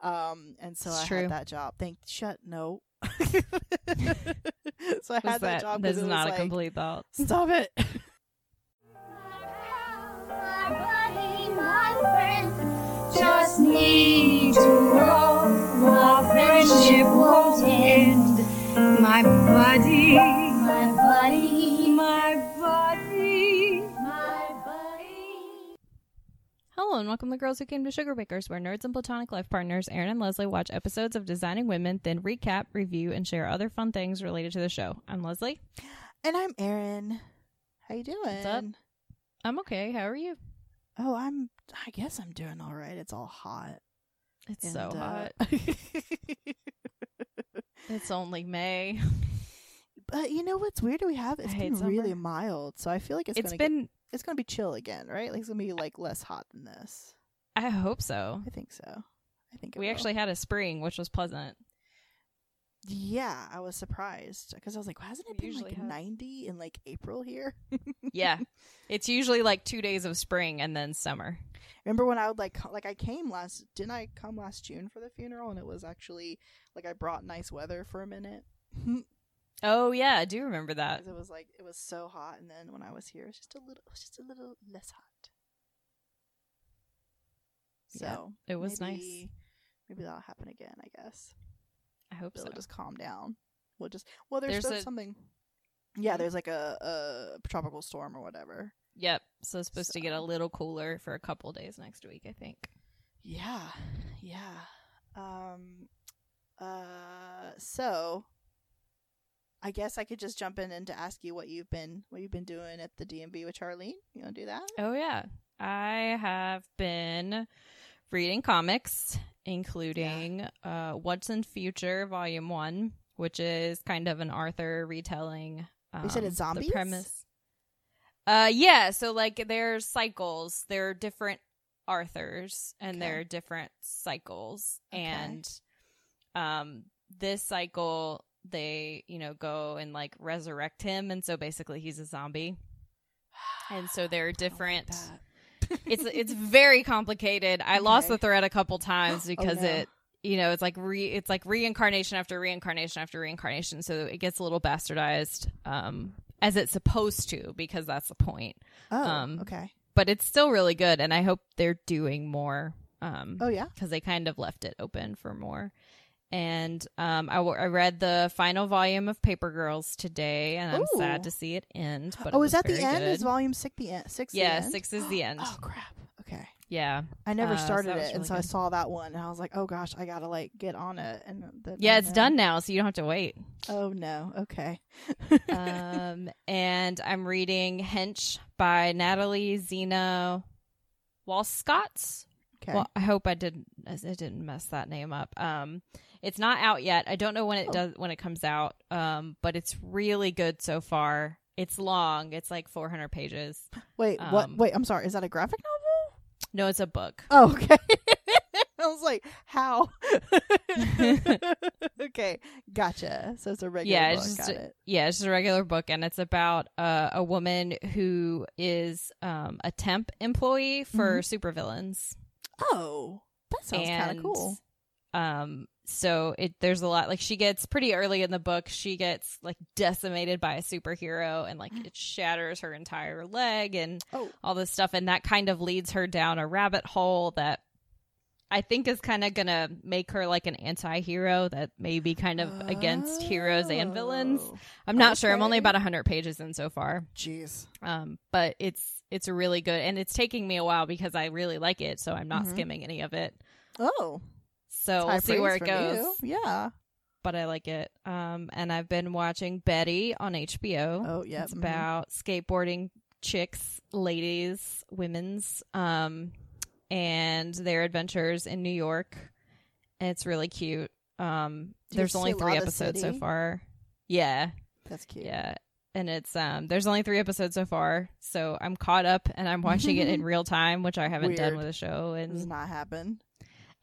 Um, and so It's I true. had that job. Thank shut no. so I had that, that, job. 'cause this is not a like, complete thought. Stop it. My buddy, my friend, just need to know our friendship won't end. My buddy, Hello and welcome to Girls Who Came to Sugar Bakers, where nerds and platonic life partners Erin and Leslie watch episodes of Designing Women, then recap, review, and share other fun things related to the show. I'm Leslie. And I'm Erin. How you doing? What's up? I'm okay. How are you? Oh, I'm. I guess I'm doing all right. It's all hot. It's so And, uh, hot. It's only May. But you know what's weird? We have it's been really mild, so I feel like it's, it's gonna been. get, it's gonna be chill again, right? Like it's gonna be like less hot than this. I hope so. I think so. I think We will. actually had a spring, which was pleasant. Yeah, I was surprised because I was like, hasn't it been usually like have- 90 in like April here? Yeah, it's usually like two days of spring and then summer. Remember when I would like like I came last didn't I come last June for the funeral and it was actually like I brought nice weather for a minute. Oh yeah, I do remember that. 'Cause it was like it was so hot and then when I was here it was just a little it was just a little less hot. Yeah, So It was nice. maybe- Maybe that'll happen again, I guess. I hope so. It'll just calm down. We'll just well there's, There's still a- something Yeah, Mhm. there's like a, a tropical storm or whatever. Yep. So it's supposed to get a So- little cooler for a couple days next week, I think. Yeah, yeah. Um, uh, so I guess I could just jump in and to ask you what you've been what you've been doing at the DMV with Charlene. You want to do that? Oh yeah. I have been reading comics, including uh Once and Future Volume One, which is kind of an Arthur retelling. Um, You said it's the zombies? premise. Uh yeah, so like there's cycles. There are different Arthurs and Okay. there are different cycles. Okay. And um this cycle they, you know, go and like resurrect him and so basically he's a zombie. And so there are don't like different it's it's very complicated. I lost the thread a couple times Oh, because no. it you know, it's like re it's like reincarnation after reincarnation after reincarnation, so it gets a little bastardized um as it's supposed to because that's the point. Oh, um, okay. But it's still really good and I hope they're doing more um Oh yeah. because they kind of left it open for more. And um, I, w- I read the final volume of Paper Girls today, and I'm Ooh. sad to see it end. But oh, is that the end? good. Is volume six the end? Six. yeah, end? six is the end. Oh crap. Okay. Yeah, I never Uh, so started that it, was and really so I saw that one, and I was like, "Oh gosh, I gotta like get on it." And the, yeah, it's done now, so you don't have to wait. Oh no. Okay. um, and I'm reading Hench by Natalie Zina Walschots. okay. Well, I hope I didn't I didn't mess that name up. Um, it's not out yet. I don't know when it Oh. does when it comes out. Um, but it's really good so far. It's long. It's like 400 pages. Wait. what? um, Wait. I'm sorry. Is that a graphic novel? No, it's a book. Oh, okay. I was like, how? okay, gotcha. So it's a regular Yeah, book. it's just it. Yeah, it's just a regular book, and it's about uh, a woman who is um, a temp employee for supervillains. Oh, that sounds kind of cool. um so it there's a lot like she gets pretty early in the book she gets like decimated by a superhero and like it shatters her entire leg and Oh, all this stuff and that kind of leads her down a rabbit hole that I think is kind of gonna make her like an anti-hero that may be kind of against heroes and villains. Oh, I'm not sure. I'm only okay. about 100 pages in so far. Jeez. Um, but it's it's really good and it's taking me a while because I really like it, so I'm not Mhm. skimming any of it. Oh, So we'll see where it goes. you. Yeah. But I like it. Um, and I've been watching Betty on HBO. Oh, yeah. It's about skateboarding chicks, ladies, women's, um, and their adventures in New York. And it's really cute. Um, Do there's only three episodes so far. Yeah, That's cute. yeah. And it's um there's only three episodes so far, so I'm caught up and I'm watching it in real time, which I haven't done with a show And Does not happen.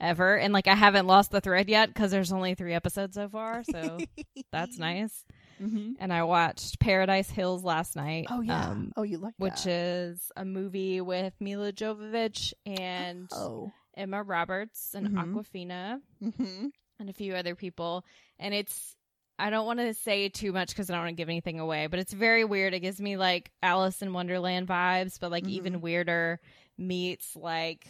Ever. And like I haven't lost the thread yet because there's only three episodes so far, so that's nice. hmm And I watched Paradise Hills last night. Oh yeah. um, oh, you like which that? is a movie with Milla Jovovich and oh Emma Roberts and Mhm. Awkwafina Mm-hmm. and a few other people. And it's, I don't want to say too much because I don't want to give anything away, but it's very weird. It gives me like Alice in Wonderland vibes, but like even weirder meets like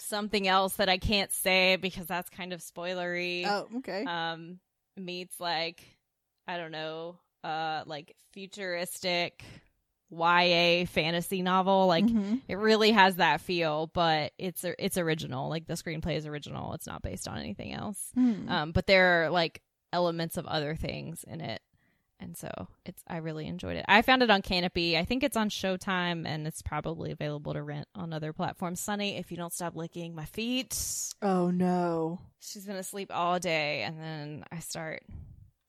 something else that I can't say because that's kind of spoilery. Oh, okay. Um, meets like, I don't know, uh, like futuristic YA fantasy novel. Like, Mhm. it really has that feel, but it's it's original. Like the screenplay is original. It's not based on anything else. Hmm. Um, but there are like elements of other things in it, and so it's I really enjoyed it. I found it on Kanopy. I think it's on Showtime, and it's probably available to rent on other platforms. Sunny, if you don't stop licking my feet, oh no. she's been asleep all day, and then I start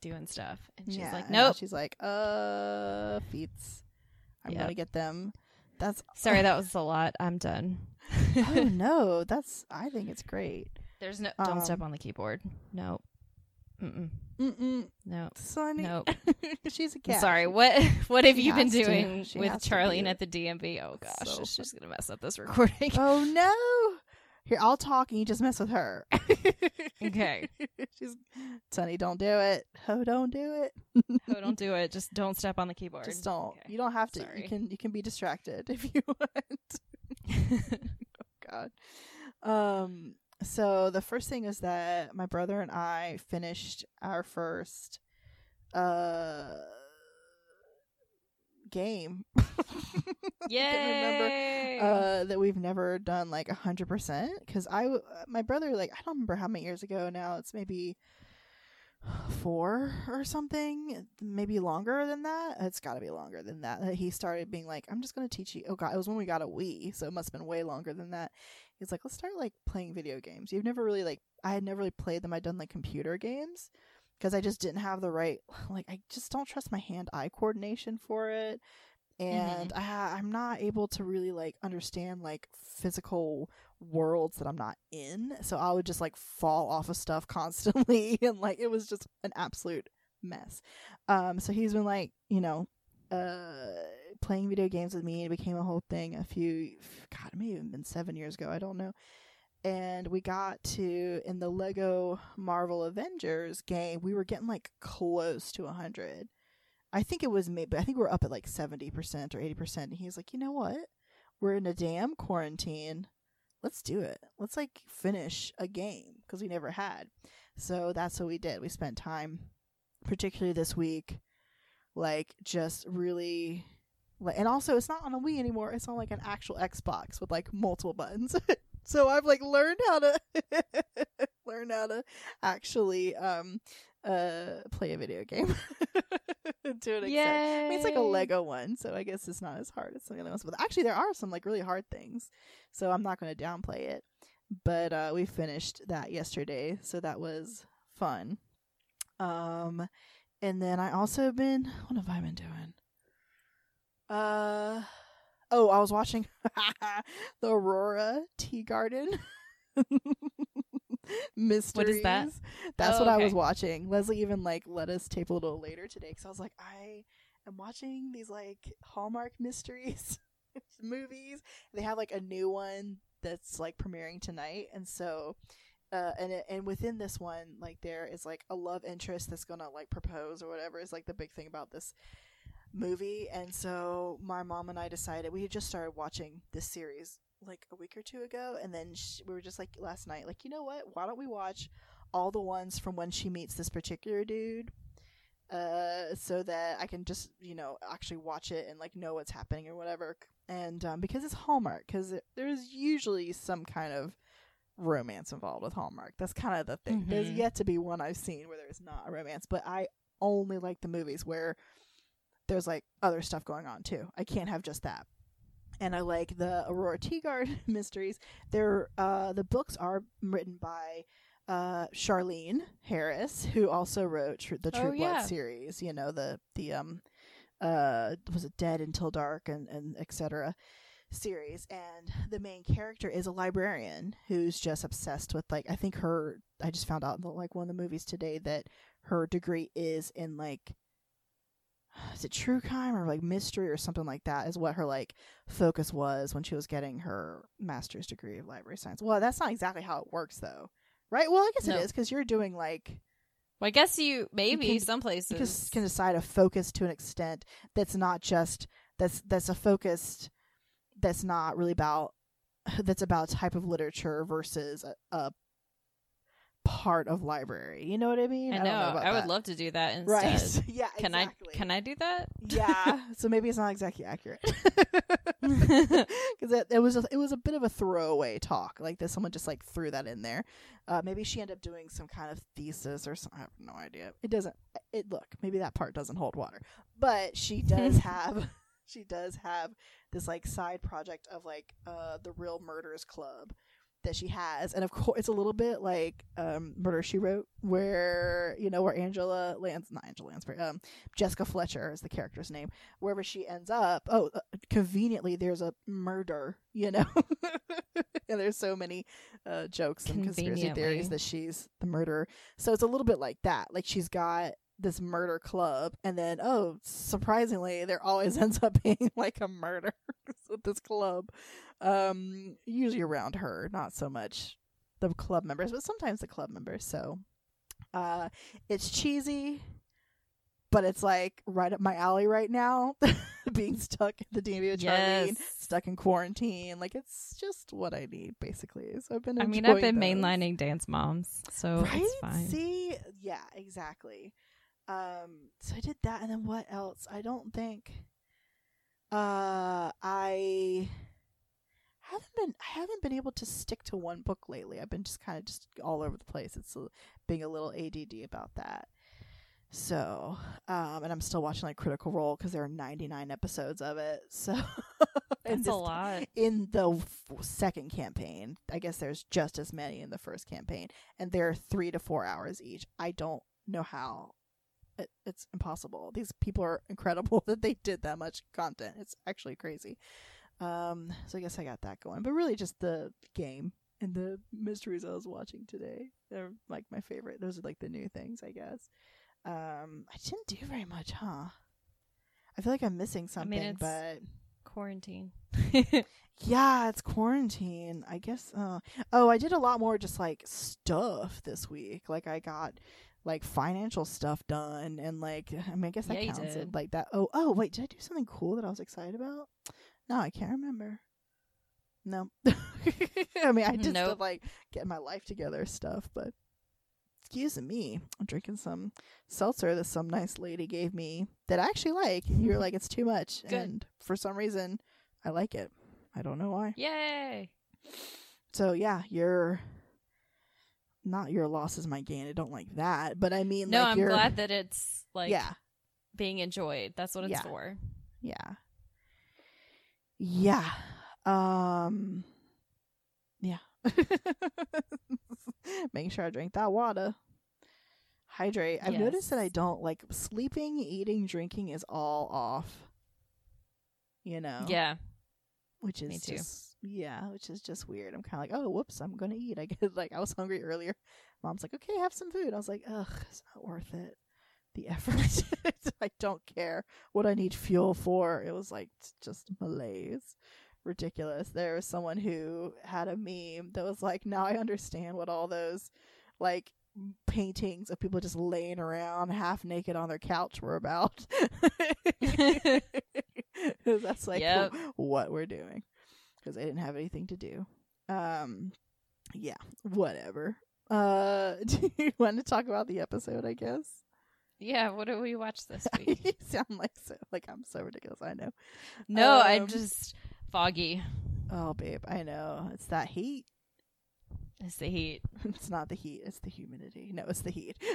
doing stuff, and she's Yeah, like, "Nope, She's like, uh, feets. I'm Yep. gonna get them. That's sorry, that was a lot. I'm done." oh no. That's. I think it's great. There's no. Don't step Um, on the keyboard. Nope. Mm-mm. Mm-mm. No. Sonny. She's a I'm cat. sorry. What what have She you been doing with Charlene at the DMV? Oh gosh, So just gonna mess up this recording. Oh no. Here, I'll talk and you just mess with her. Okay. She's Sonny, don't do it. Oh, don't do it. oh, don't do it. Just don't step on the keyboard. Just don't. Okay. You don't have to. Sorry. You can you can be distracted if you want. Oh God. Um so the first thing is that my brother and I finished our first uh game. Remember uh that we've never done like a hundred percent because I my brother like I don't remember how many years ago now it's maybe four or something maybe longer than that. It's got to be longer than that. That he started being like I'm just gonna teach you. Oh god it was when we got a Wii so it must have been way longer than that. He's like let's start like playing video games. You've never really like I had never really played them. I'd done like computer games because I just didn't have the right like I just don't trust my hand eye coordination for it. Mm-hmm. And I I'm not able to really like understand like physical worlds that I'm not in. So I would just like fall off of stuff constantly and like it was just an absolute mess. Um so he's been like, you know, uh playing video games with me. It became a whole thing a few god, it may have been 7 years ago, I don't know. And we got to in the Lego Marvel Avengers game, we were getting like close to a 100. I think it was maybe I think we're up at like seventy percent or eighty percent. And he's like, you know what? We're in a damn quarantine. Let's do it. Let's like finish a game because we never had. So that's what we did. We spent time, particularly this week, like just really. like- And also, it's not on a Wii anymore. It's on like an actual Xbox with like multiple buttons. so I've like learned how to learn how to actually um uh play a video game to an extent. I mean, it's like a Lego one, so I guess it's not as hard as some of the other ones. But actually, there are some like really hard things, so I'm not going to downplay it. But uh, we finished that yesterday, so that was fun. Um, and then I also have been. What have I been doing? Uh, oh, I was watching the Aurora Teagarden. Mysteries. that? That's Oh, what I was watching. Leslie even like let us tape a little later today because I was like, I am watching these like Hallmark mysteries movies. They have like a new one that's like premiering tonight, and so. Uh, and it, and within this one, like there is like a love interest that's gonna like propose or whatever is like the big thing about this movie. And so my mom and I decided we had just started watching this series like a week or two ago, and then sh- we were just like last night, like you know what? Why don't we watch all the ones from when she meets this particular dude? Uh, so that I can just you know actually watch it and like know what's happening or whatever. And um, because it's Hallmark, because there's usually some kind of romance involved with Hallmark. That's kind of the thing. There's Mhm. yet to be one I've seen where there's not a romance, but I only like the movies where there's like other stuff going on too. I can't have just that. And I like the Aurora Teagarden mysteries. They're uh the books are written by uh Charlaine Harris, who also wrote Tr- the True Oh, Blood yeah. series, you know, the the um uh was it Dead Until Dark and and etc series and the main character is a librarian who's just obsessed with like I think her I just found out in like one of the movies today that her degree is in like is it true crime or like mystery or something like that is what her like focus was when she was getting her master's degree of library science. Well, that's not exactly how it works though. Right? Well, I guess No. it is cuz you're doing like Well, I guess you maybe can- some you places can, can decide a focus to an extent that's not just that's that's a focused that's not really about that's about type of literature versus a, a part of library. You know what I mean? I don't know. I, would that. love to do that instead. Right. yeah. Can exactly. I? Can I do that? Yeah. so maybe it's not exactly accurate. Because it, it was a, it was a bit of a throwaway talk, like that someone just like threw that in there. Uh, maybe she ended up doing some kind of thesis or something. I have no idea. It doesn't. It look maybe that part doesn't hold water, but she does have she does have this like side project of like uh the Real Murders Club that she has, and of course it's a little bit like um Murder She Wrote, where you know where Angela lands not Angela Lansbury um Jessica Fletcher is the character's name. Wherever she ends up, oh, uh, conveniently there's a murder, you know. and there's so many uh, jokes and conspiracy theories that she's the murderer. So it's a little bit like that. Like she's got this murder club, and then oh, surprisingly, there always ends up being like a murder with this club. Um, usually around her, not so much the club members, but sometimes the club members. So, uh, it's cheesy, but it's like right up my alley right now. Being stuck in the DMV with Charlene, Yes. stuck in quarantine, like it's just what I need basically. So I've been. I mean, I've been those. mainlining Dance Moms, so right. it's fine. See, yeah, exactly. Um, so I did that, and then what else? I don't think. Uh, I haven't been. I haven't been able to stick to one book lately. I've been just kind of just all over the place. It's a, being a little ADD about that. So, um, and I'm still watching like Critical Role because there are 99 episodes of it. So, That's a lot. in the f- second campaign. I guess there's just as many in the first campaign, and they're three to four hours each. I don't know how. It, it's impossible. These people are incredible that they did that much content. It's actually crazy. Um, so I guess I got that going, but really just the game and the mysteries I was watching today. They're like my favorite. Those are like the new things, I guess. Um, I didn't do very much, huh? I feel like I'm missing something, I mean, but Quarantine. yeah, it's quarantine. I guess. Uh, oh, I did a lot more just like stuff this week. Like I got like financial stuff done, and like I mean, I guess that Yeah, counts. Like that. Oh, oh, wait, did I do something cool that I was excited about? No, I can't remember. No, I mean I just Nope. like getting my life together stuff, but. Excuse me, I'm drinking some seltzer that some nice lady gave me that I actually like. You're like, it's too much. Good. And for some reason, I like it. I don't know why. Yay! So yeah, you're not your loss is my gain. I don't like that, but I mean, No, like I'm glad that it's like yeah, being enjoyed. That's what it's Yeah. for. yeah, yeah, um, yeah. Making sure I drink that water. Hydrate. I've noticed that I don't like sleeping, eating, drinking is all off. You know, Yeah. which is Me too. just yeah, which is just weird. I'm kind of like, oh, whoops, I'm gonna eat. I get like I was hungry earlier. Mom's like, okay, have some food. I was like, ugh, it's not worth it. The effort. I don't care what I need fuel for. It was like just malaise, ridiculous. There was someone who had a meme that was like, now I understand what all those like paintings of people just laying around half naked on their couch were about. that's like Yep. what we're doing because I didn't have anything to do. Um, yeah, whatever. Uh, do you want to talk about the episode? I guess. Yeah. What did we watch this week? you sound like so like I'm so ridiculous. I know. no, I'm Um, just foggy. Oh, babe, I know. It's that heat. It's the heat. It's not the heat. It's the humidity. No, it's the heat.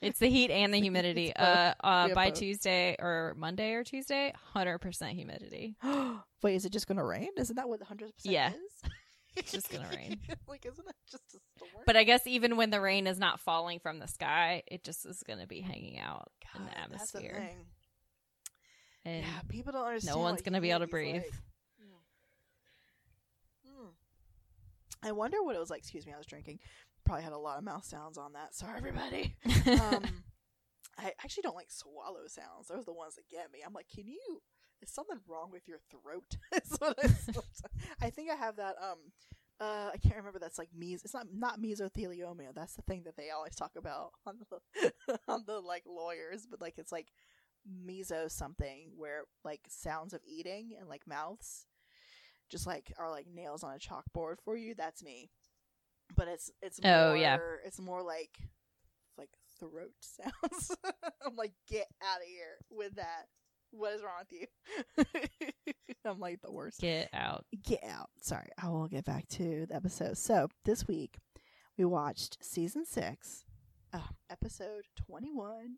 It's the heat and the humidity. Uh, uh, by both. Tuesday or Monday or Tuesday, hundred percent humidity. Wait, is it just gonna rain? Isn't that what 100 percent is? It's just gonna rain. like, isn't it just a storm? But I guess even when the rain is not falling from the sky, it just is to be hanging out in the God, that's the atmosphere, thing. and yeah, people don't understand. no one's to be able to breathe. like. Mm. Mm. I wonder what it was like. Excuse me, I was drinking. Probably had a lot of mouth sounds on that. Sorry, everybody. um, I actually don't like swallow sounds. Those are the ones that get me. I'm like, can you? Is something wrong with your throat? Is what I, I think I have that. Um, uh, I can't remember. That's like mes. It's not not mesothelioma. That's the thing that they always talk about on the on the like lawyers. But like it's like meso something where like sounds of eating and like mouths just like are like nails on a chalkboard for you. That's me. But it's it's more, Oh, yeah. it's more like like throat sounds. I'm like, get out of here with that. What is wrong with you? I'm like the worst. Get out. Get out. Sorry, I will get back to the episode. So this week we watched season six, uh, episode twenty-one,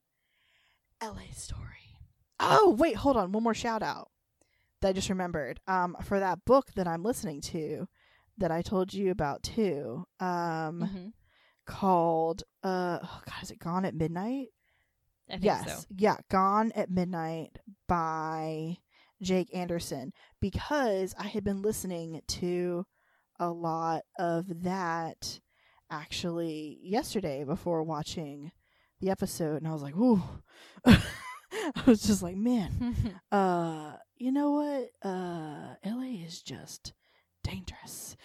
L.A. Story. Oh wait, hold on. One more shout out that I just remembered. Um, for that book that I'm listening to, that I told you about too. Um, Mhm. called uh, oh God, is it Gone at Midnight? I think yes, so. yeah, Gone at Midnight by Jake Anderson because I had been listening to a lot of that actually yesterday before watching the episode and I was like, "Ooh." I was just like, "Man, uh, you know what? Uh, LA is just dangerous.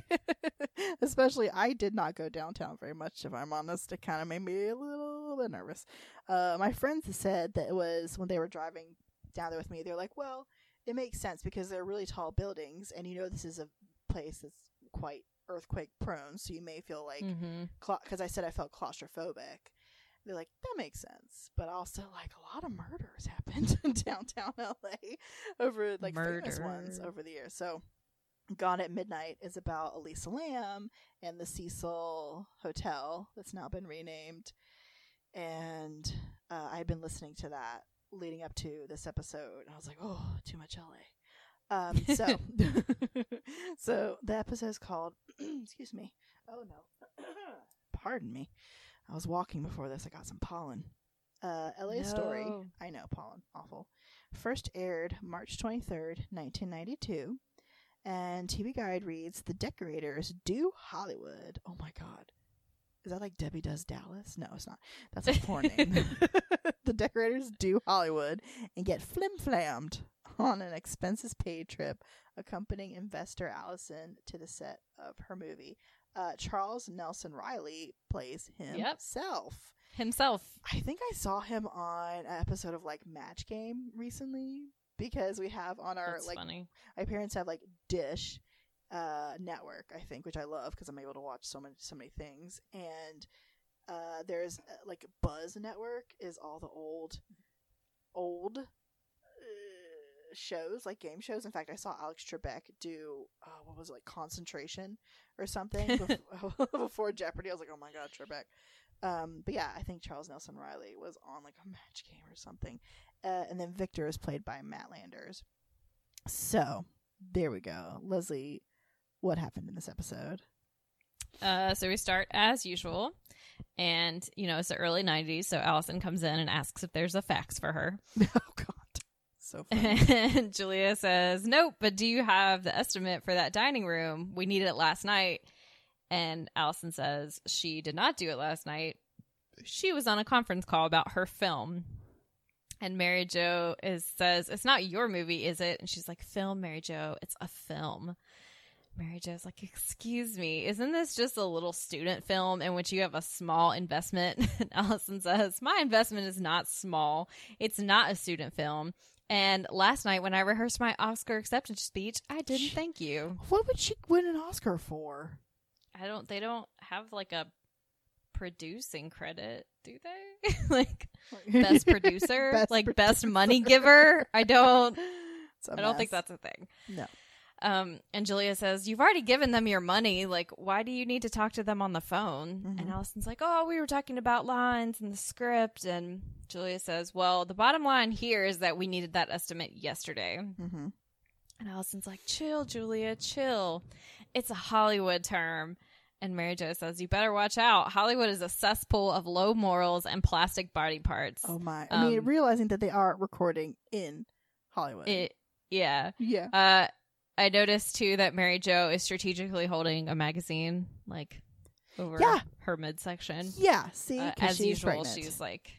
Especially, I did not go downtown very much, if I'm honest. It kind of made me a little bit nervous. Uh, my friends said that it was when they were driving down there with me, they're like, well, it makes sense because they're really tall buildings, and you know, this is a place that's quite earthquake prone, so you may feel like because I said I felt claustrophobic. They're like, that makes sense. But also, like, a lot of murders happened in downtown LA over, like, famous ones over the years. So, Gone at Midnight is about Elisa Lam and the Cecil Hotel that's now been renamed. And uh, I had been listening to that leading up to this episode. And I was like, oh, too much LA. Um, so, so the episode is called, excuse me. Oh, no. Pardon me. I was walking before this. I got some pollen. Uh, LA Story. I know, pollen. Awful. First aired March 23rd, 1992. And TV Guide reads The decorators do Hollywood. Oh my God. Is that like Debbie Does Dallas? No, it's not. That's a porn name. the decorators do Hollywood and get flim flammed on an expenses paid trip accompanying investor Allison to the set of her movie. Uh, Charles Nelson Reilly plays himself. Himself. I think I saw him on an episode of like Match Game recently because we have on our That's like funny. my parents have like Dish uh network, I think, which I love because I'm able to watch so many so many things. And uh there's uh, like Buzz Network is all the old old uh, shows, like game shows. In fact, I saw Alex Trebek do uh, what was it, like concentration or something before, before Jeopardy. I was like, oh my god, Trebek. Um, but yeah, I think Charles Nelson Reilly was on like a match game or something. Uh, and then Victor is played by Matt Landers. So there we go. Leslie, what happened in this episode? Uh, so we start as usual, and you know it's the early '90s. So Allison comes in and asks if there's a fax for her, oh God, so funny. and Julia says, "Nope, but do you have the estimate for that dining room? We needed it last night." And Allison says she did not do it last night. She was on a conference call about her film. And Mary Jo is says, "It's not your movie, is it?" And she's like, "Film, Mary Jo. It's a film." Mary Jo's like, "Excuse me, isn't this just a little student film in which you have a small investment?" And Allison says, "My investment is not small. It's not a student film." And last night, when I rehearsed my Oscar acceptance speech, I didn't thank you. what would she win an Oscar for? I don't. They don't have like a producing credit, do they? like best producer, Best like best money giver. I don't. I don't think that's a thing. no. Um, and Julia says, "You've already given them your money. Like, why do you need to talk to them on the phone?" And Mhm. Allison's like, "Oh, we were talking about lines and the script." And Julia says, "Well, the bottom line here is that we needed that estimate yesterday." Mm-hmm. And Allison's like, "Chill, Julia, chill. It's a Hollywood term." And Mary Jo says, "You better watch out. Hollywood is a cesspool of low morals and plastic body parts." Oh my! I mean, Um, realizing that they are recording in Hollywood. It, yeah. yeah. Uh, I noticed too that Mary Jo is strategically holding a magazine like over Yeah. her midsection. Yeah. See, Uh, as usual, pregnant. she's like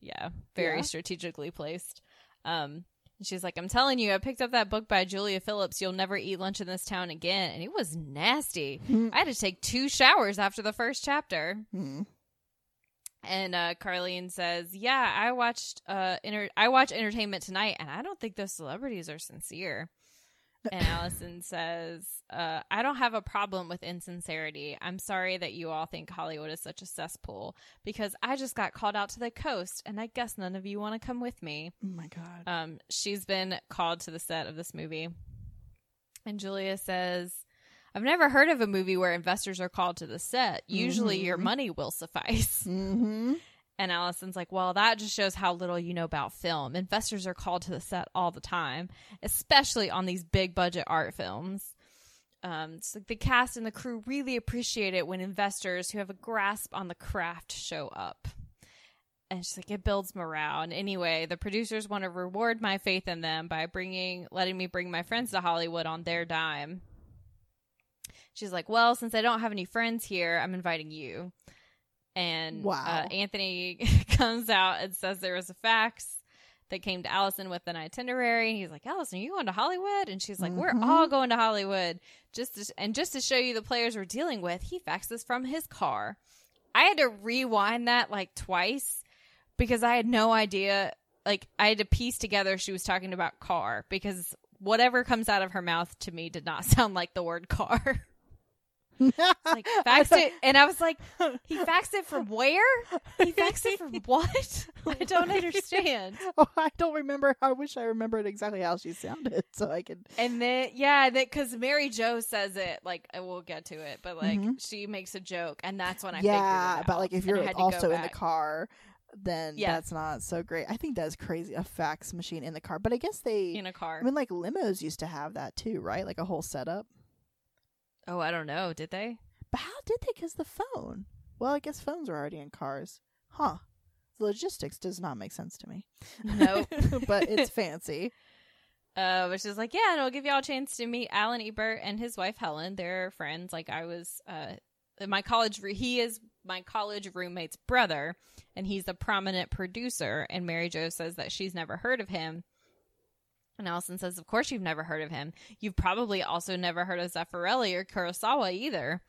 yeah, very Yeah. strategically placed. Um, and she's like, I'm telling you, I picked up that book by Julia Phillips. You'll never eat lunch in this town again. And it was nasty. I had to take two showers after the first chapter. Hmm. And uh, Carlene says, "Yeah, I watched. Uh, inter- I watch Entertainment Tonight, and I don't think those celebrities are sincere." And Allison says, uh, "I don't have a problem with insincerity. I'm sorry that you all think Hollywood is such a cesspool because I just got called out to the coast, and I guess none of you want to come with me." Oh my god. Um, she's been called to the set of this movie. And Julia says, I've never heard of a movie where investors are called to the set. Usually your Mhm. money will suffice. mm-hmm. And Allison's like, Well, that just shows how little you know about film. Investors are called to the set all the time, especially on these big budget art films. Um, it's like the cast and the crew really appreciate it when investors who have a grasp on the craft show up. And she's like, it builds morale. And anyway, the producers want to reward my faith in them by bringing, letting me bring my friends to Hollywood on their dime. She's like, well, since I don't have any friends here, I'm inviting you. And Wow. uh, Anthony comes out and says there was a fax that came to Allison with an itinerary. And he's like, Allison, are you going to Hollywood? And she's like, we're Mhm. all going to Hollywood. Just to, and just to show you the players we're dealing with, he faxed this from his car. I had to rewind that like twice because I had no idea. Like I had to piece together she was talking about car because whatever comes out of her mouth to me did not sound like the word car. Like faxed it, and I was like, he faxed it from where? He faxed it from what? I don't understand. Oh, I don't remember. I wish I remembered exactly how she sounded, so I could. And then yeah, that because Mary Jo says it like I will get to it, but like Mhm. she makes a joke, and that's when I yeah, but like if you're I like, had to go also in the car, then Yeah. that's not so great. I think that's crazy. A fax machine in the car, but I guess they. in a car. I mean, like limos used to have that too, right? Like a whole setup. Oh, I don't know. Did they? But how did they? Because the phone. Well, I guess phones were already in cars, huh? The logistics does not make sense to me. Nope. but it's fancy. uh, which is like, yeah, it'll give y'all a chance to meet Alan Ebert and his wife Helen. They're friends. Like I was, uh, my college. He is my college roommate's brother, and he's a prominent producer. And Mary Jo says that she's never heard of him. And Allison says, "Of course you've never heard of him. You've probably also never heard of Zeffirelli or Kurosawa either."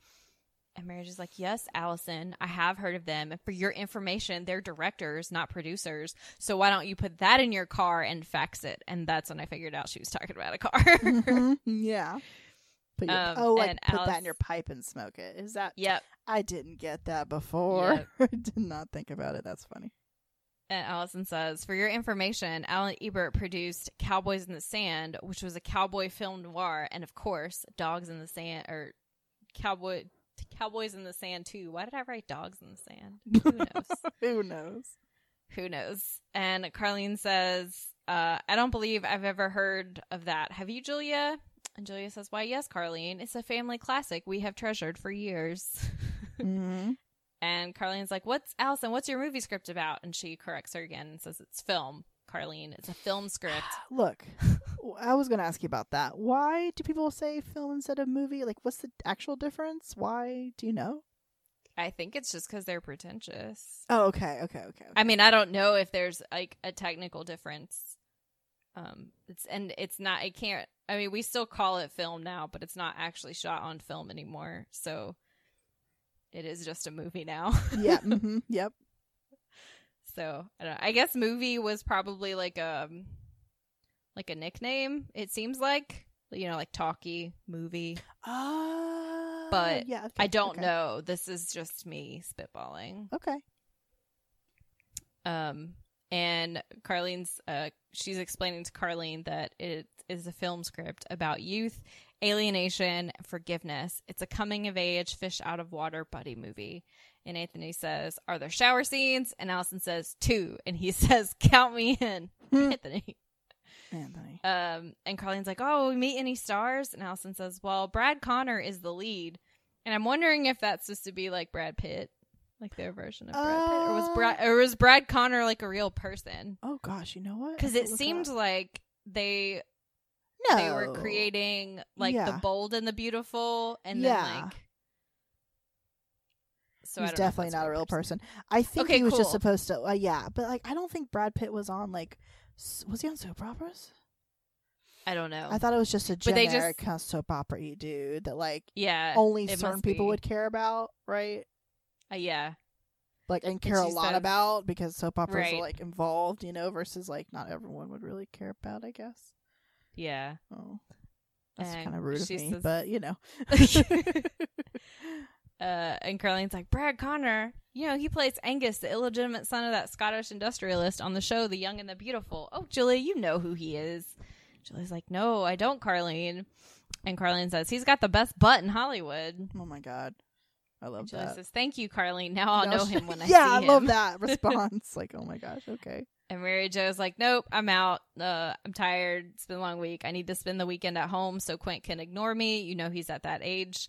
And Mary Jo's like, Yes, Allison, I have heard of them. And for your information, they're directors, not producers. So why don't you put that in your car and fax it? And that's when I figured out she was talking about a car. Mhm. Yeah. Put your, Um, oh, like and put that in your pipe and smoke it. Is that? yep. I didn't get that before. Yep. I did not think about it. That's funny. And Allison says, For your information, Alan Ebert produced Cowboys in the Sand, which was a cowboy film noir. And of course, Dogs in the Sand, or Cowboy. Cowboys in the Sand too. Why did I write Dogs in the Sand? Who knows? Who knows? Who knows? And Carlene says, uh, I don't believe I've ever heard of that. Have you, Julia? And Julia says, Why, yes, Carlene. It's a family classic we have treasured for years. hmm and Carlene's like, What's Allison? What's your movie script about? And she corrects her again and says, It's film, Carlene. It's a film script. Look, I was going to ask you about that. Why do people say film instead of movie? Like, what's the actual difference? Why do you know? I think it's just because they're pretentious. Oh, okay, okay, okay. okay. I mean, I don't know if there's like a technical difference. Um, it's and it's not. It can't. I mean, we still call it film now, but it's not actually shot on film anymore. So it is just a movie now. yeah. hmm yep. so I don't. I guess movie was probably like a like a nickname. It seems like you know, like talkie movie. Uh, But yeah, okay, I don't okay. know. This is just me spitballing. Okay. Um, and Carlene's, uh, she's explaining to Carlene that it is a film script about youth, alienation, forgiveness. It's a coming of age, fish out of water buddy movie. And Anthony says, Are there shower scenes? And Allison says, Two. And he says, Count me in, Hmm. Anthony. Anthony. Um, and Carlene's like, "Oh, we meet any stars?" And Allison says, "Well, Brad Connor is the lead, and I'm wondering if that's supposed to be like Brad Pitt, like their version of Brad Pitt, or was Uh, Brad or was Brad Connor like a real person? Oh gosh, you know what? Because it seemed up. like they no. they were creating like the bold and the beautiful, and Yeah. then like So he's definitely not a real real person. I think Okay, he was just supposed to. Uh, yeah, but like I don't think Brad Pitt was on like. Was he on soap operas? I don't know. I thought it was just a But they generic just- kind of soap opera dude that like yeah, only certain people would care about, right? Uh, yeah, Like and care a lot about because soap operas are like involved, you know, versus like not everyone would really care about. I guess. Yeah. Oh, that's kind of rude of me, says- but you know. uh, and Carlene's like, Brad Connor, you know, he plays Angus, the illegitimate son of that Scottish industrialist on the show The Young and the Beautiful. Oh, Julia, you know who he is. Julia's like, No, I don't, Carlene. And Carlene says, He's got the best butt in Hollywood. oh my god, I love And Julia that. says, Thank you, Carlene. Now I'll No, know him when I yeah, see him. Yeah, I love that response. like, oh my gosh, okay. And Mary Jo's like, Nope, I'm out. Uh, I'm tired. It's been a long week. I need to spend the weekend at home so Quint can ignore me. You know, he's at that age.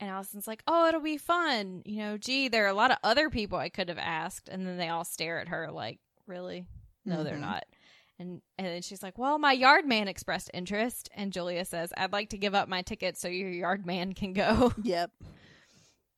And Allison's like, Oh, it'll be fun. You know, gee, there are a lot of other people I could have asked. And then they all stare at her like, Really? No, they're Mhm. not. And and then she's like, Well, my yard man expressed interest. And Julia says, I'd like to give up my ticket so your yard man can go. Yep.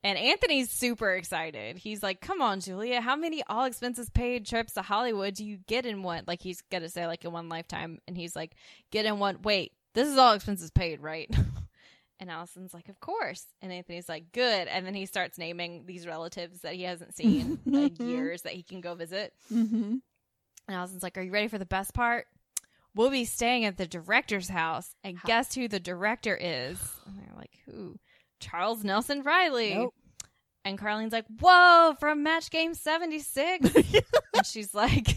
And Anthony's super excited. He's like, "Come on, Julia, how many all expenses paid trips to Hollywood do you get in one?" Like he's gonna say like in one lifetime, and he's like, "Get in one." Wait, this is all expenses paid, right? and Allison's like, "Of course." And Anthony's like, "Good." And then he starts naming these relatives that he hasn't seen in years that he can go visit. Mm-hmm. And Allison's like, Are you ready for the best part? We'll be staying at the director's house. And guess who the director is? And they're like, Who? Charles Nelson Reilly. Nope. And Carlene's like, Whoa, from Match Game 76. and she's like,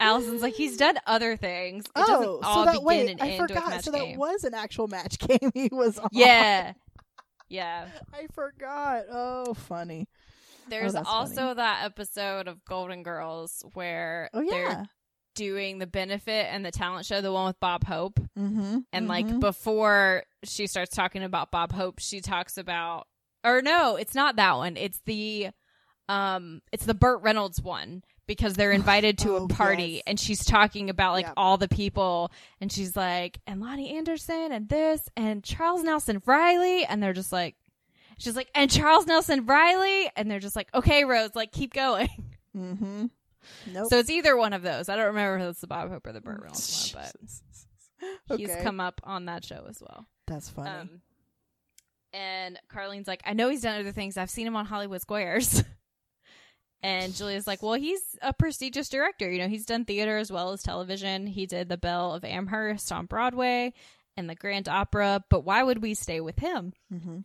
Allison's like, He's done other things. It Oh, so that wait, I forgot. So Game. that was an actual match game he was on. yeah. Yeah. I forgot. Oh, funny. Oh, There's that's also funny. that episode of Golden Girls where Oh they're yeah. Doing the benefit and the talent show, the one with Bob Hope. Mm-hmm. And like before she starts talking about Bob Hope, she talks about or no, it's not that one. It's the um it's the Burt Reynolds one because they're invited to Oh, a party yes. and she's talking about like Yep. all the people and she's like and Loni Anderson and this and Charles Nelson Reilly and they're just like she's like and Charles Nelson Reilly and they're just like okay Rose like keep going. Mm-hmm. Nope. So it's either one of those. I don't remember if it's the Bob Hope or the Burt Reynolds one, but he's come up on that show as well. That's funny. Um, and Carlene's like, I know he's done other things. I've seen him on Hollywood Squares. and Julia's like, well, he's a prestigious director. You know, he's done theater as well as television. He did The Belle of Amherst on Broadway and the Grand Opera. But why would we stay with him? mm-hmm.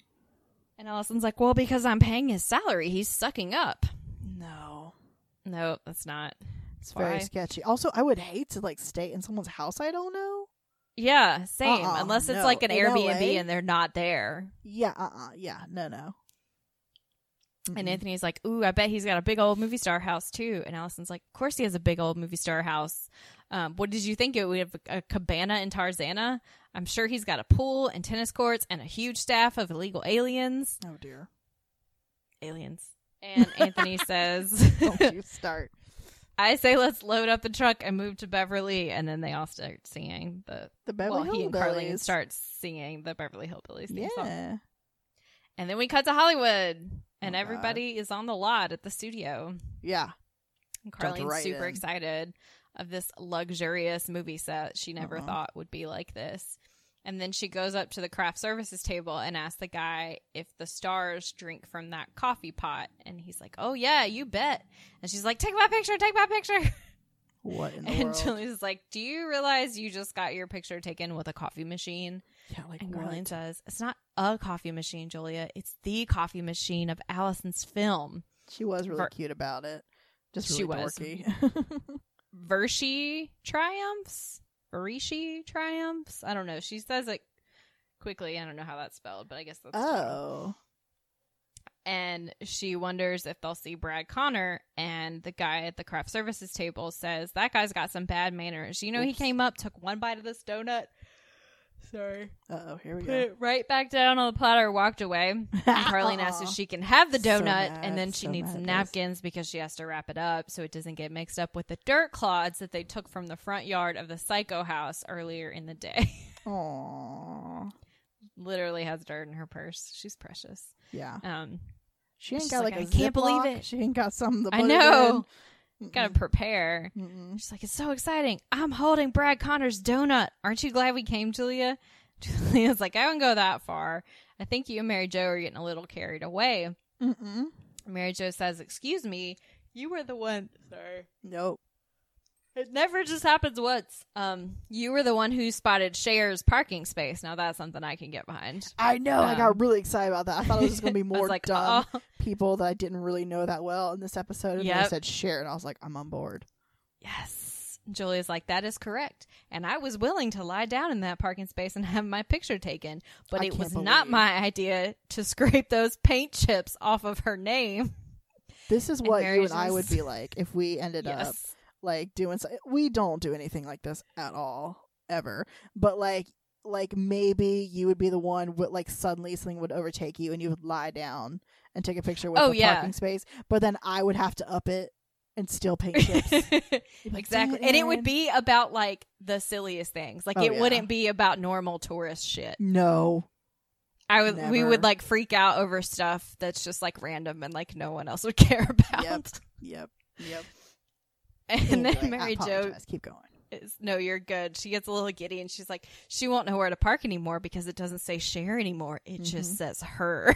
And Allison's like, well, because I'm paying his salary. He's sucking up. No, No, that's not. it's Why? very sketchy. Also, I would hate to like stay in someone's house I don't know. Yeah, same. Uh-uh, Unless it's no. like an In Airbnb LA? and they're not there. Yeah. Uh. uh Yeah. No. No. And Mm-mm. Anthony's like, "Ooh, I bet he's got a big old movie star house too." And Allison's like, "Of course he has a big old movie star house. Um, what did you think it would have a cabana in Tarzana? I'm sure he's got a pool and tennis courts and a huge staff of illegal aliens. Oh dear. Aliens." And Anthony says, Don't you start. "I say let's load up the truck and move to Beverly." And then they all start singing the. The Beverly well, he and Hillbillies. start singing the Beverly Hillbillies theme song. Yeah. And then we cut to Hollywood, and Oh, God. everybody is on the lot at the studio. Yeah. And Carlene's right super in. excited of this luxurious movie set she never Uh-huh. thought would be like this. And then she goes up to the craft services table and asks the guy if the stars drink from that coffee pot. And he's like, Oh, yeah, you bet. And she's like, Take my picture, take my picture. What in the And world? Julia's like, Do you realize you just got your picture taken with a coffee machine? yeah. Like And what? Says, It's not a coffee machine, Julia. It's the coffee machine of Allison's film. She was really Ver- cute about it. Just She really was. dorky. Vershi triumphs? Verishi triumphs? I don't know. She says it quickly. I don't know how that's spelled, but I guess that's true. oh. And she wonders if they'll see Brad Connor, and the guy at the craft services table says that guy's got some bad manners. You know, he came up, took one bite of this donut. Sorry. Uh oh. Here we Put go. it right back down on the platter, walked away. And Carlene asks if she can have the So donut, mad, and then she so needs mad some at napkins because she has to wrap it up so it doesn't get mixed up with the dirt clods that they took from the front yard of the Psycho house earlier in the day. Aww. Literally has dirt in her purse. She's precious. Yeah. Um, She ain't She's got like, like, a "I can't believe Ziploc. it." She ain't got something to I put know. It in. Gotta Mm-mm. prepare. Mm-mm. She's like, it's so exciting. I'm holding Brad Connor's donut. Aren't you glad we came, Julia? Julia's like, I wouldn't go that far. I think you and Mary Jo are getting a little carried away. Mm-mm. Mary Jo says, Excuse me, you were the one. Sorry. Nope. It never just happens once. Um, you were the one who spotted Cher's parking space. Now that's something I can get behind. I know. I Um, got really excited about that. I thought it was gonna be more like, dumb oh, people that I didn't really know that well in this episode. And they said share, and I was like, I'm on board. yes. Julia's like, that is correct. And I was willing to lie down in that parking space and have my picture taken, but I it was not my idea to scrape those paint chips off of her name. This is what Mary you and I would be like if we ended up like doing. So- we don't do anything like this at all ever. But like, like maybe you would be the one with like suddenly something would overtake you and you would lie down and take a picture with Oh, the yeah. parking space. But then I would have to up it and still paint chips. Like, exactly. "Dang And it would be about like the silliest things. Like Oh, it yeah. wouldn't be about normal tourist shit. no. I would we would like freak out over stuff that's just like random and like no one else would care about. Yep. Yep. Yep. And Anyway, then Mary Jo. Keep going. is no, you're good. She gets a little giddy and she's like, she won't know where to park anymore because it doesn't say share anymore. It just Mhm. says her.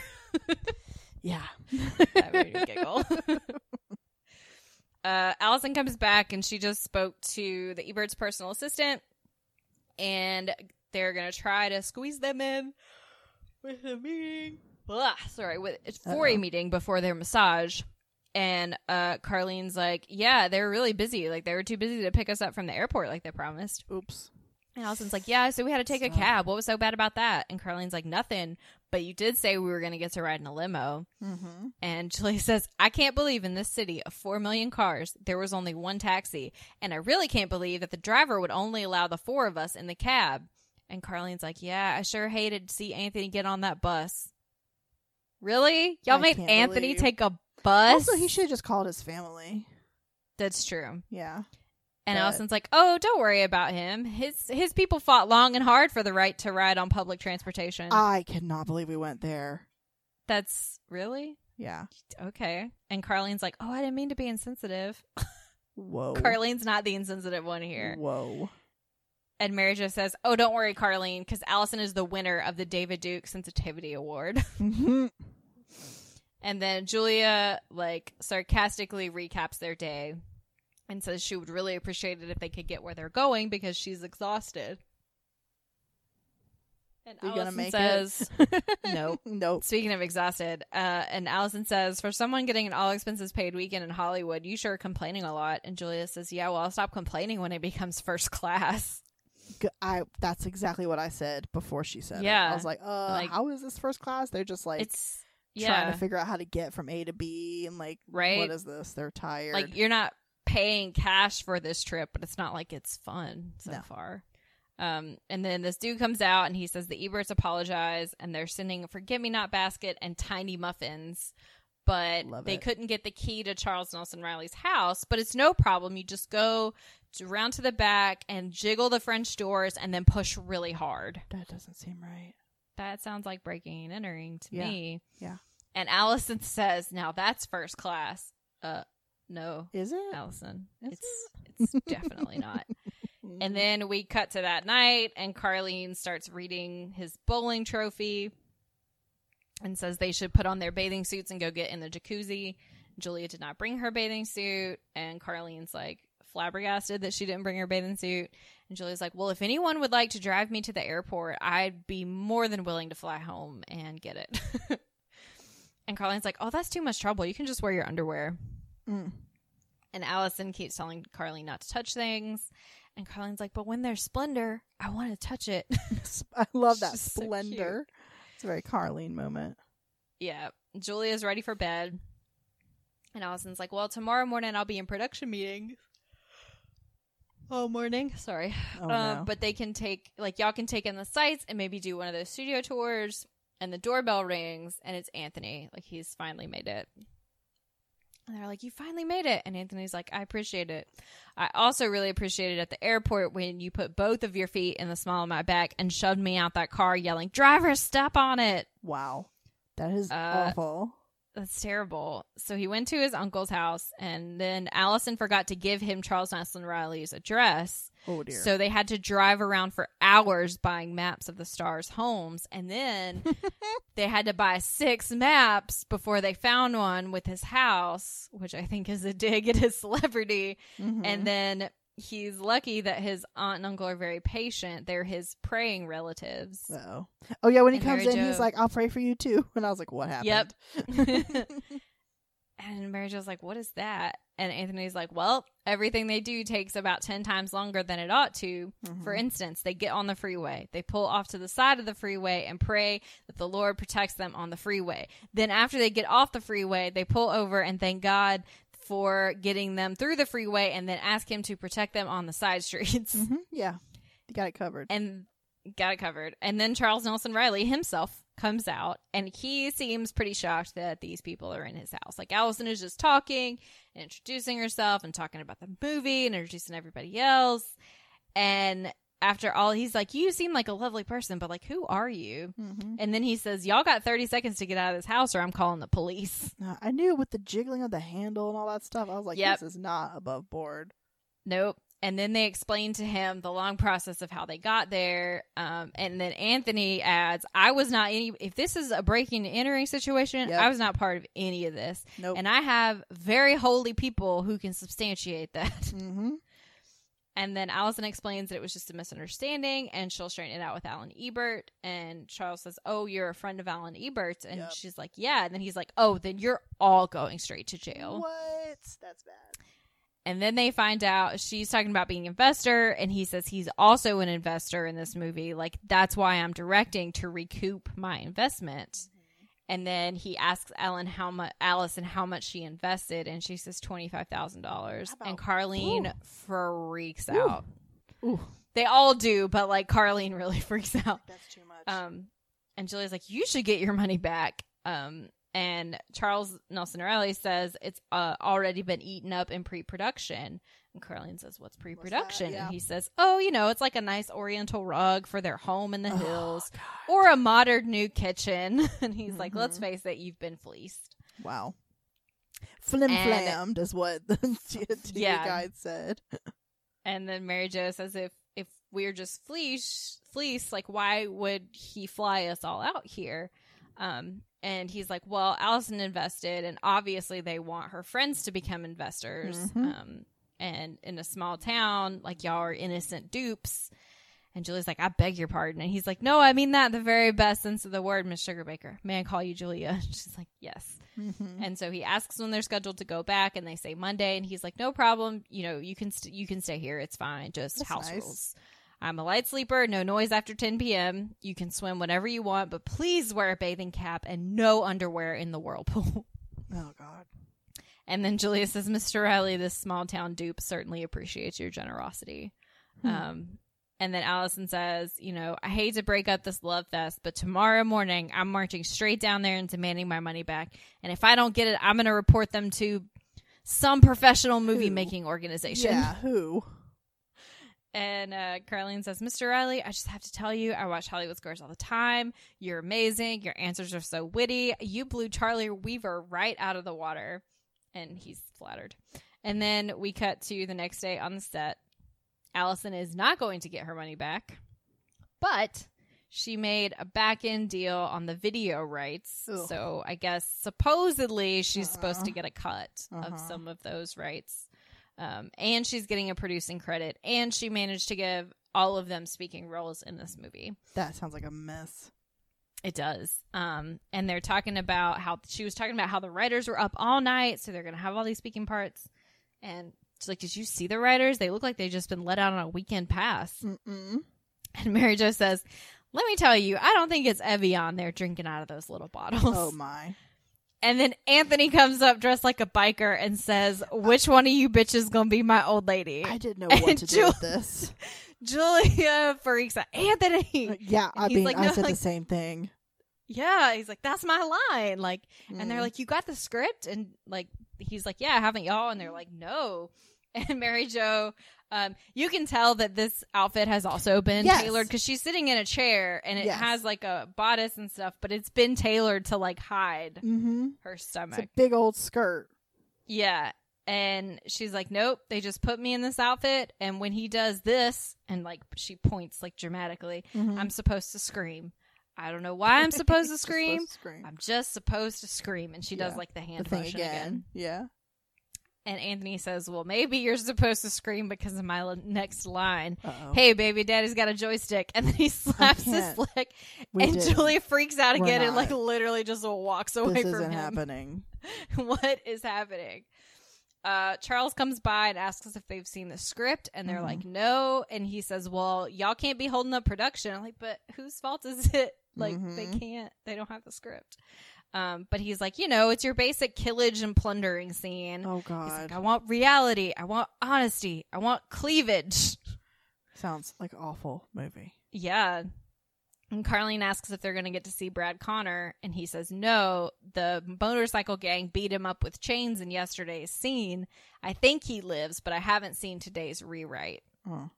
Yeah. that made me giggle. uh, Allison comes back and she just spoke to the Ebert's personal assistant, and they're gonna try to squeeze them in with a meeting. Blah, sorry, with it's for a Uh-oh. meeting before their massage. And uh, Carlene's like, "Yeah, they're really busy. Like they were too busy to pick us up from the airport, like they promised." Oops. And Allison's like, "Yeah, so we had to take a cab. What was so bad about that?" And Carlene's like, "Nothing, but you did say we were gonna get to ride in a limo." Mm-hmm. And Julie says, I can't believe in this city of 4 million cars, there was only one taxi. And I really can't believe that the driver would only allow the four of us in the cab. And Carlene's like, Yeah, I sure hated to see Anthony get on that bus. Really? Y'all I made Anthony believe- take a bus? Also, he should have just called his family. That's true. Yeah. And But- Allison's like, Oh, don't worry about him. His his people fought long and hard for the right to ride on public transportation. I cannot believe we went there. That's really? Yeah. Okay. And Carlene's like, Oh, I didn't mean to be insensitive. Whoa. Carlene's not the insensitive one here. Whoa. And Mary Jo says, "Oh, don't worry, Carlene, because Allison is the winner of the David Duke Sensitivity Award." Mhm. and then Julia, like, sarcastically recaps their day and says she would really appreciate it if they could get where they're going because she's exhausted. And You gonna Allison make says, it? Nope. Nope. Speaking of exhausted, uh, and Allison says, for someone getting an all expenses paid weekend in Hollywood, you sure are complaining a lot. And Julia says, yeah, well, I'll stop complaining when it becomes first class. I. That's exactly what I said before she said it. Yeah. I was like, uh, Like- how is this first class? They're just like it's trying yeah, to figure out how to get from A to B and like, Right. What is this? They're tired. like you're not paying cash for this trip, but it's not like it's fun so No. far. Um, and then this dude comes out and he says the Eberts apologize and they're sending a forget me not basket and tiny muffins, but Love they it. couldn't get the key to Charles Nelson Reilly's house. But it's no problem. You just go around to the back and jiggle the French doors and then push really hard. that doesn't seem right. That sounds like breaking and entering to Yeah. me. Yeah. And Allison says, "Now that's first class." Uh, no, Is it? Allison. Is it's it's definitely not. And then we cut to that night, and Carlene starts reading his bowling trophy and says they should put on their bathing suits and go get in the jacuzzi. Julia did not bring her bathing suit, and Carlene's like flabbergasted that she didn't bring her bathing suit. And Julia's like, Well, if anyone would like to drive me to the airport, I'd be more than willing to fly home and get it. and Carlene's like, Oh, that's too much trouble. You can just wear your underwear. Mm. And Allison keeps telling Carly not to touch things. And Carly's like, but when there's splendor, I want to touch it. I love that She's so splendor. it's a very Carlene moment. yeah. Julia's ready for bed. And Allison's like, well, tomorrow morning I'll be in production meetings. All morning. Sorry. Oh Uh, no. But they can take, like, y'all can take in the sights and maybe do one of those studio tours. And the doorbell rings and it's Anthony. Like, he's finally made it. And they're like, You finally made it. And Anthony's like, I appreciate it. I also really appreciated at the airport when you put both of your feet in the small of my back and shoved me out that car yelling, Driver, step on it. wow. That is Uh, awful. That's terrible. So he went to his uncle's house, and then Allison forgot to give him Charles Nelson Reilly's address. Oh dear. So they had to drive around for hours buying maps of the stars' homes. And then they had to buy six maps before they found one with his house, which I think is a dig at his celebrity. Mhm. And then he's lucky that his aunt and uncle are very patient. They're his praying relatives. oh, oh yeah. When he And comes Mary in, he's like, "I'll pray for you too," and I was like, "What happened?" Yep. And Mary Jo's like, What is that? And Anthony's like, Well, everything they do takes about 10 times longer than it ought to. Mm-hmm. For instance, they get on the freeway, they pull off to the side of the freeway and pray that the Lord protects them on the freeway. Then, after they get off the freeway, they pull over and thank God for getting them through the freeway and then ask Him to protect them on the side streets. Mhm. Yeah, you got it covered. And got it covered. And then Charles Nelson Reilly himself comes out and he seems pretty shocked that these people are in his house. Like Allison is just talking and introducing herself and talking about the movie and introducing everybody else. And after all, he's like, You seem like a lovely person, but like, who are you? Mhm. And then he says, Y'all got 30 seconds to get out of this house or I'm calling the police. Uh, I knew with the jiggling of the handle and all that stuff, I was like, Yep. "This is not above board." Nope. And then they explain to him the long process of how they got there. Um, and then Anthony adds, I was not any, if this is a breaking and entering situation, Yep. I was not part of any of this. Nope. And I have very holy people who can substantiate that. mm-hmm. And then Allison explains that it was just a misunderstanding and she'll straighten it out with Alan Ebert. And Charles says, Oh, you're a friend of Alan Ebert's. And Yep. she's like, Yeah. And then he's like, Oh, then you're all going straight to jail. What? That's bad. And then they find out she's talking about being an investor, and he says he's also an investor in this movie. Like, that's why I'm directing to recoup my investment. And then he asks Ellen how much Allison how much she invested, and she says twenty five thousand dollars. And Carlene Ooh. freaks Ooh. out. Ooh, They all do, but like Carlene really freaks out. that's too much. Um, and Julia's like, "You should get your money back." Um, and Charles Nelson Reilly says it's uh, already been eaten up in pre-production. And Carlene says, "What's pre-production?" Yeah. And he says, "Oh, you know, it's like a nice Oriental rug for their home in the Oh, hills, God. or a modern new kitchen." and he's like, "Let's Mhm. face it, you've been fleeced." Wow. Flim flammed is what the TV Yeah. guide said. And then Mary Jo says, "If if we're just fleece, fleece, like why would he fly us all out here?" Um, and he's like, "Well, Allison invested, and obviously they want her friends to become investors. Mhm. Um, and in a small town, like y'all are innocent dupes." And Julie's like, "I beg your pardon," and he's like, "No, I mean that in the very best sense of the word, Miss Sugarbaker. May I call you Julia?" She's like, "Yes." Mm-hmm. And so he asks when they're scheduled to go back, and they say Monday, and he's like, "No problem. You know, you can st- you can stay here. It's fine. Just That's house nice. rules. I'm a light sleeper. No noise after 10 p.m. You can swim whenever you want, but please wear a bathing cap and no underwear in the whirlpool." Oh God. and then Julia says, "Mr. Reilly, this small town dupe certainly appreciates your generosity." Hmm. Um. And then Allison says, you know, I hate to break up this love fest, but tomorrow morning I'm marching straight down there and demanding my money back. And if I don't get it, I'm going to report them to some professional movie making organization. Yeah. Who? And uh, Carlene says, Mr. Reilly, I just have to tell you, I watch Hollywood Squares all the time. You're amazing. Your answers are so witty. You blew Charlie Weaver right out of the water. And he's flattered. And then we cut to the next day on the set. Allison is not going to get her money back, but she made a back end deal on the video rights. Ugh. So I guess supposedly she's supposed Uh-uh. to get a cut of Uh-huh. some of those rights. Um, and she's getting a producing credit, and she managed to give all of them speaking roles in this movie. That sounds like a mess. It does. Um, and they're talking about how she was talking about how the writers were up all night, so they're going to have all these speaking parts. And she's like, "Did you see the writers? They look like they've just been let out on a weekend pass." Mm-mm. And Mary Jo says, "Let me tell you, I don't think it's Evian they're drinking out of those little bottles." Oh my. And then Anthony comes up dressed like a biker and says, "Which one of you bitches gonna be my old lady?" I didn't know And what to do with this. Julia freaks out. Anthony. Yeah, I mean, like, I said like- the same thing. Yeah, he's like, that's my line. Like, and they're Mm. like, you got the script, and like, he's like, yeah, haven't y'all? And they're like, no. and Mary Jo, um, you can tell that this outfit has also been Yes. tailored because she's sitting in a chair and it Yes. has like a bodice and stuff, but it's been tailored to like hide Mm-hmm. her stomach. It's a big old skirt. Yeah. And she's like, nope, they just put me in this outfit. And when he does this, and like she points like dramatically, Mhm. I'm supposed to scream. I don't know why I'm supposed to scream. supposed to scream. I'm just supposed to scream. And she does like the The hand thing motion again. again. Yeah. And Anthony says, well, maybe you're supposed to scream because of my l- next line. Uh-oh. Hey, baby, daddy's got a joystick. And then he slaps his leg. We and didn't. Julia freaks out We're again and like literally just walks away this from isn't him. happening. what is happening? Uh, Charles comes by and asks us if they've seen the script, and they're Mhm. like, "No." And he says, "Well, y'all can't be holding up production." I'm like, "But whose fault is it? Like, they Mhm. can't. They don't have the script." Um, but he's like, you know, it's your basic pillage and plundering scene. Oh He's God. like, I want reality. I want honesty. I want cleavage. Sounds like awful movie. Yeah. And Carlene asks if they're going to get to see Brad Connor, and he says no. The motorcycle gang beat him up with chains in yesterday's scene. I think he lives, but I haven't seen today's rewrite. Oh.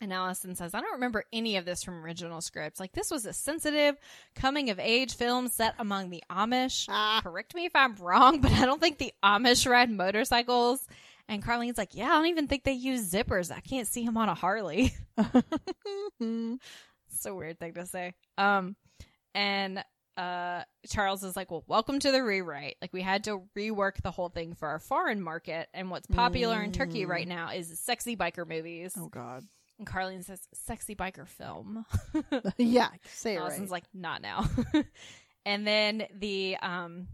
And Allison says, I don't remember any of this from original scripts. Like, this was a sensitive, coming of age film set among the Amish. Ah. Correct me if I'm wrong, but I don't think the Amish ride motorcycles. And Carlene's like, Yeah, I don't even think they use zippers. I can't see him on a Harley. It's a weird thing to say. Um, and uh, Charles is like, "Well, welcome to the rewrite. Like, we had to rework the whole thing for our foreign market, and what's popular in Turkey Mm. right now is sexy biker movies." oh God. And Carlene says, "Sexy biker film." yeah. Say it Allison's right. like, "Not now." and then the um,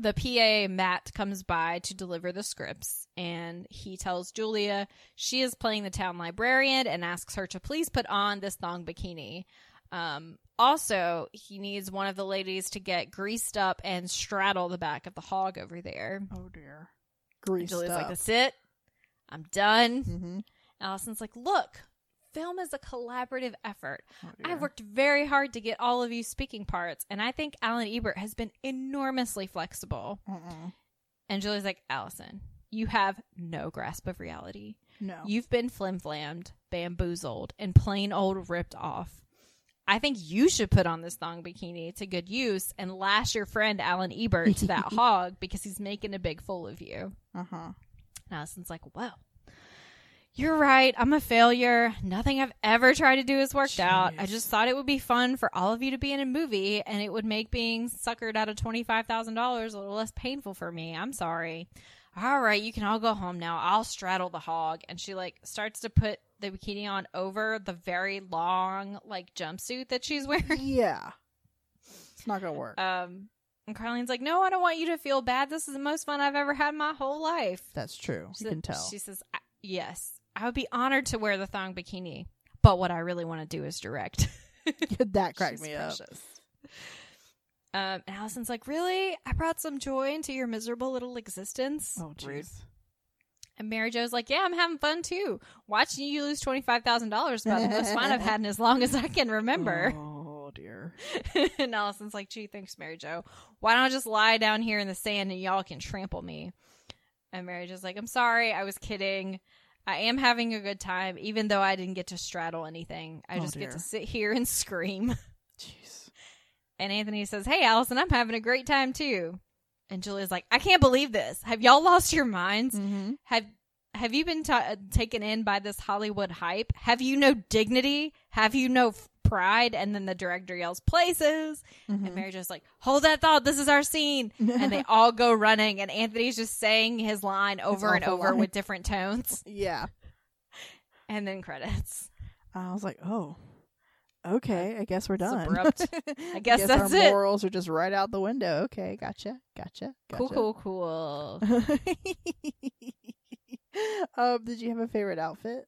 the PA Matt comes by to deliver the scripts, and he tells Julia she is playing the town librarian and asks her to please put on this thong bikini. Um, also, he needs one of the ladies to get greased up and straddle the back of the hog over there. oh dear. And Greased Julia's up. like, "That's it. I'm done." mm-hmm. Allison's like, "Look." Film is a collaborative effort. oh, I've worked very hard to get all of you speaking parts, and I think Alan Ebert has been enormously flexible. Uh-uh. And Julie's like, Allison, you have no grasp of reality. No. You've been flimflammed, bamboozled, and plain old ripped off. I think you should put on this thong bikini to good use and lash your friend Alan Ebert to that hog because he's making a big fool of you. uh-huh. And Allison's like, well, you're right. I'm a failure. Nothing I've ever tried to do has worked out. I just thought it would be fun for all of you to be in a movie and it would make being suckered out of $25,000 a little less painful for me. I'm sorry. All right, you can all go home now. I'll straddle the hog. And she like starts to put the bikini on over the very long like jumpsuit that she's wearing. Yeah. It's not gonna work. Um and Carlene's like, "No, I don't want you to feel bad. This is the most fun I've ever had in my whole life." That's true. She You said- can tell. She says, "I- "Yes, I would be honored to wear the thong bikini, but what I really want to do is direct." that cracked She's me up. precious. Um, and Allison's like, "Really? I brought some joy into your miserable little existence." Oh, Rude. jeez. And Mary Jo's like, "Yeah, I'm having fun too. Watching you lose twenty five thousand dollars about the most fun I've had in as long as I can remember." Oh dear. and Allison's like, gee, thanks, Mary Jo. Why don't I just lie down here in the sand and y'all can trample me? And Mary Jo's like, I'm sorry, I was kidding. I am having a good time, even though I didn't get to straddle anything. I Oh, just get to sit here and scream. Jeez. And Anthony says, Hey, Allison, I'm having a great time too. And Julia's like, I can't believe this. Have y'all lost your minds? Mm-hmm. Have have you been ta taken in by this Hollywood hype? Have you no dignity? Have you no f- pride? And then the director yells, "Places!" Mm-hmm. And Mary just like, "Hold that thought. This is our scene." and they all go running, and Anthony's just saying his line over and over line. with different tones, Yeah. and then credits. I was like, oh, okay. I guess we're done. abrupt. I guess that's our it. morals are just right out the window. Okay, gotcha, gotcha. Cool, cool, cool. um, did you have a favorite outfit?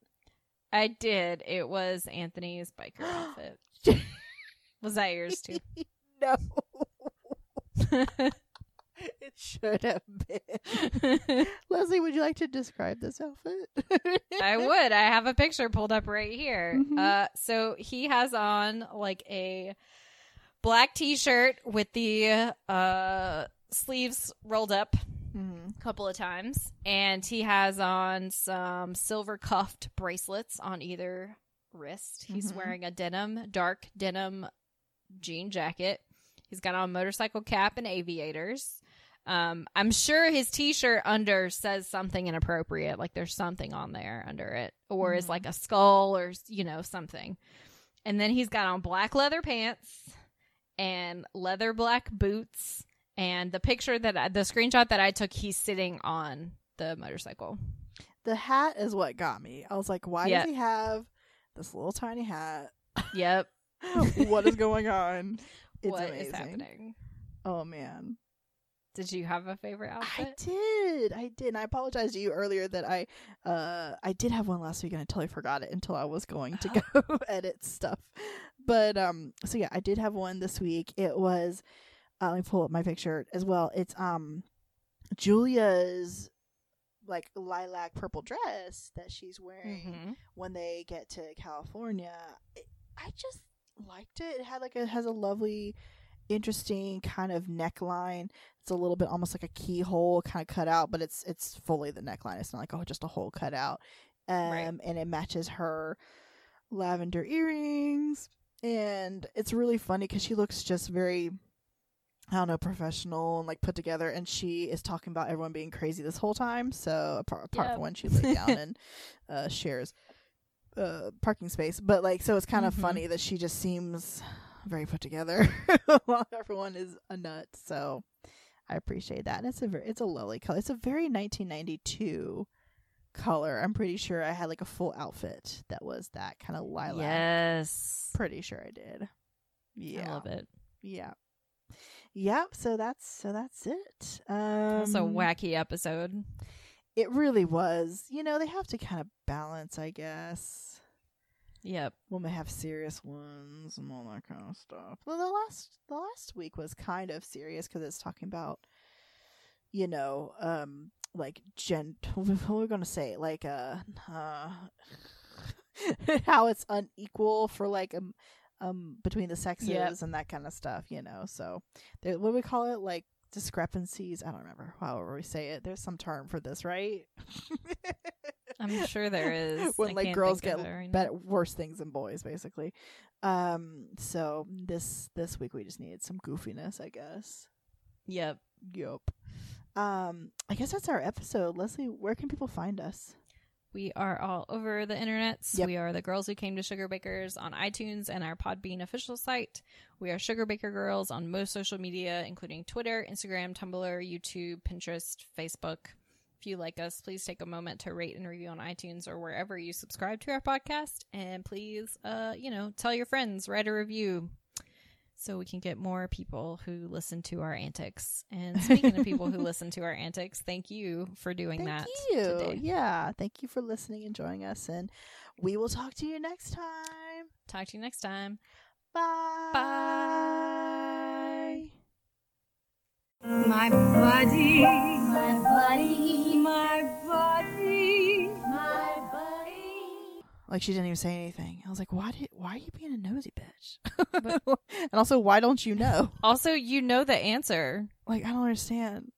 I did. It was Anthony's biker outfit. Was that yours too? No. it should have been. Leslie, would you like to describe this outfit? I would. I have a picture pulled up right here. Mhm. Uh, so he has on like a black t-shirt with the uh sleeves rolled up, Mm-hmm. a couple of times, and he has on some silver cuffed bracelets on either wrist. He's Mhm. wearing a denim, dark denim jean jacket. He's got on a motorcycle cap and aviators. Um, I'm sure his T-shirt under says something inappropriate, like there's something on there under it, or is Mhm. like a skull or you know something. And then he's got on black leather pants and leather black boots. And the picture that I, the screenshot that I took, he's sitting on the motorcycle. The hat is what got me. I was like, why Yeah. does he have this little tiny hat? Yep. what is going on? It's What is amazing. happening? Oh man. Did you have a favorite outfit? I did. I did. And I apologize to you earlier that I uh I did have one last week and I totally forgot it until I was going to go edit stuff. But um so yeah, I did have one this week. It was uh, let me pull up my picture as well. It's um Julia's like lilac purple dress that she's wearing Mhm. when they get to California. It, I just liked it. It had like a has a lovely, interesting kind of neckline. It's a little bit almost like a keyhole kind of cut out, but it's it's fully the neckline. It's not like oh just a hole cut out. Um, Right. and it matches her lavender earrings, and it's really funny because she looks just very. I don't know, professional and like put together, and she is talking about everyone being crazy this whole time. So apart, apart Yep. from when she laid down and uh, shares uh parking space but like so it's kind of Mhm. funny that she just seems very put together while everyone is a nut so i appreciate that and it's a very it's a lovely color it's a very 1992 color i'm pretty sure i had like a full outfit that was that kind of lilac Yes. pretty sure i did yeah I love it. yeah yep so that's so that's it um It's a wacky episode. it really was you know they have to kind of balance i guess Yep. when we have serious ones and all that kind of stuff. Well, the last the last week was kind of serious because it's talking about, you know, um, like gen. What we're gonna say, like uh, uh how it's unequal for like um um between the sexes Yep. and that kind of stuff. You know, so there, what do we call it, like discrepancies. I don't remember however we say it. There's some term for this, right? I'm sure there is. when I like girls get right better worse things than boys basically um so this this week we just needed some goofiness i guess Yep. Yep. um i guess that's our episode leslie where can people find us We are all over the internets. Yep. We are the girls who came to Sugar Bakers on iTunes and our Podbean official site. We are Sugar Baker Girls on most social media, including Twitter, Instagram, Tumblr, YouTube, Pinterest, Facebook. If you like us, please take a moment to rate and review on iTunes or wherever you subscribe to our podcast. And please, uh, you know, tell your friends, write a review so we can get more people who listen to our antics. And speaking of people who listen to our antics, thank you for doing thank that you today. yeah thank you for listening and joining us and we will talk to you next time Talk to you next time. bye Bye. My body, My buddy, my body. Like she didn't even say anything. I was like why did why are you being a nosy bitch? But- and also why don't you know? Also, you know the answer. like i don't understand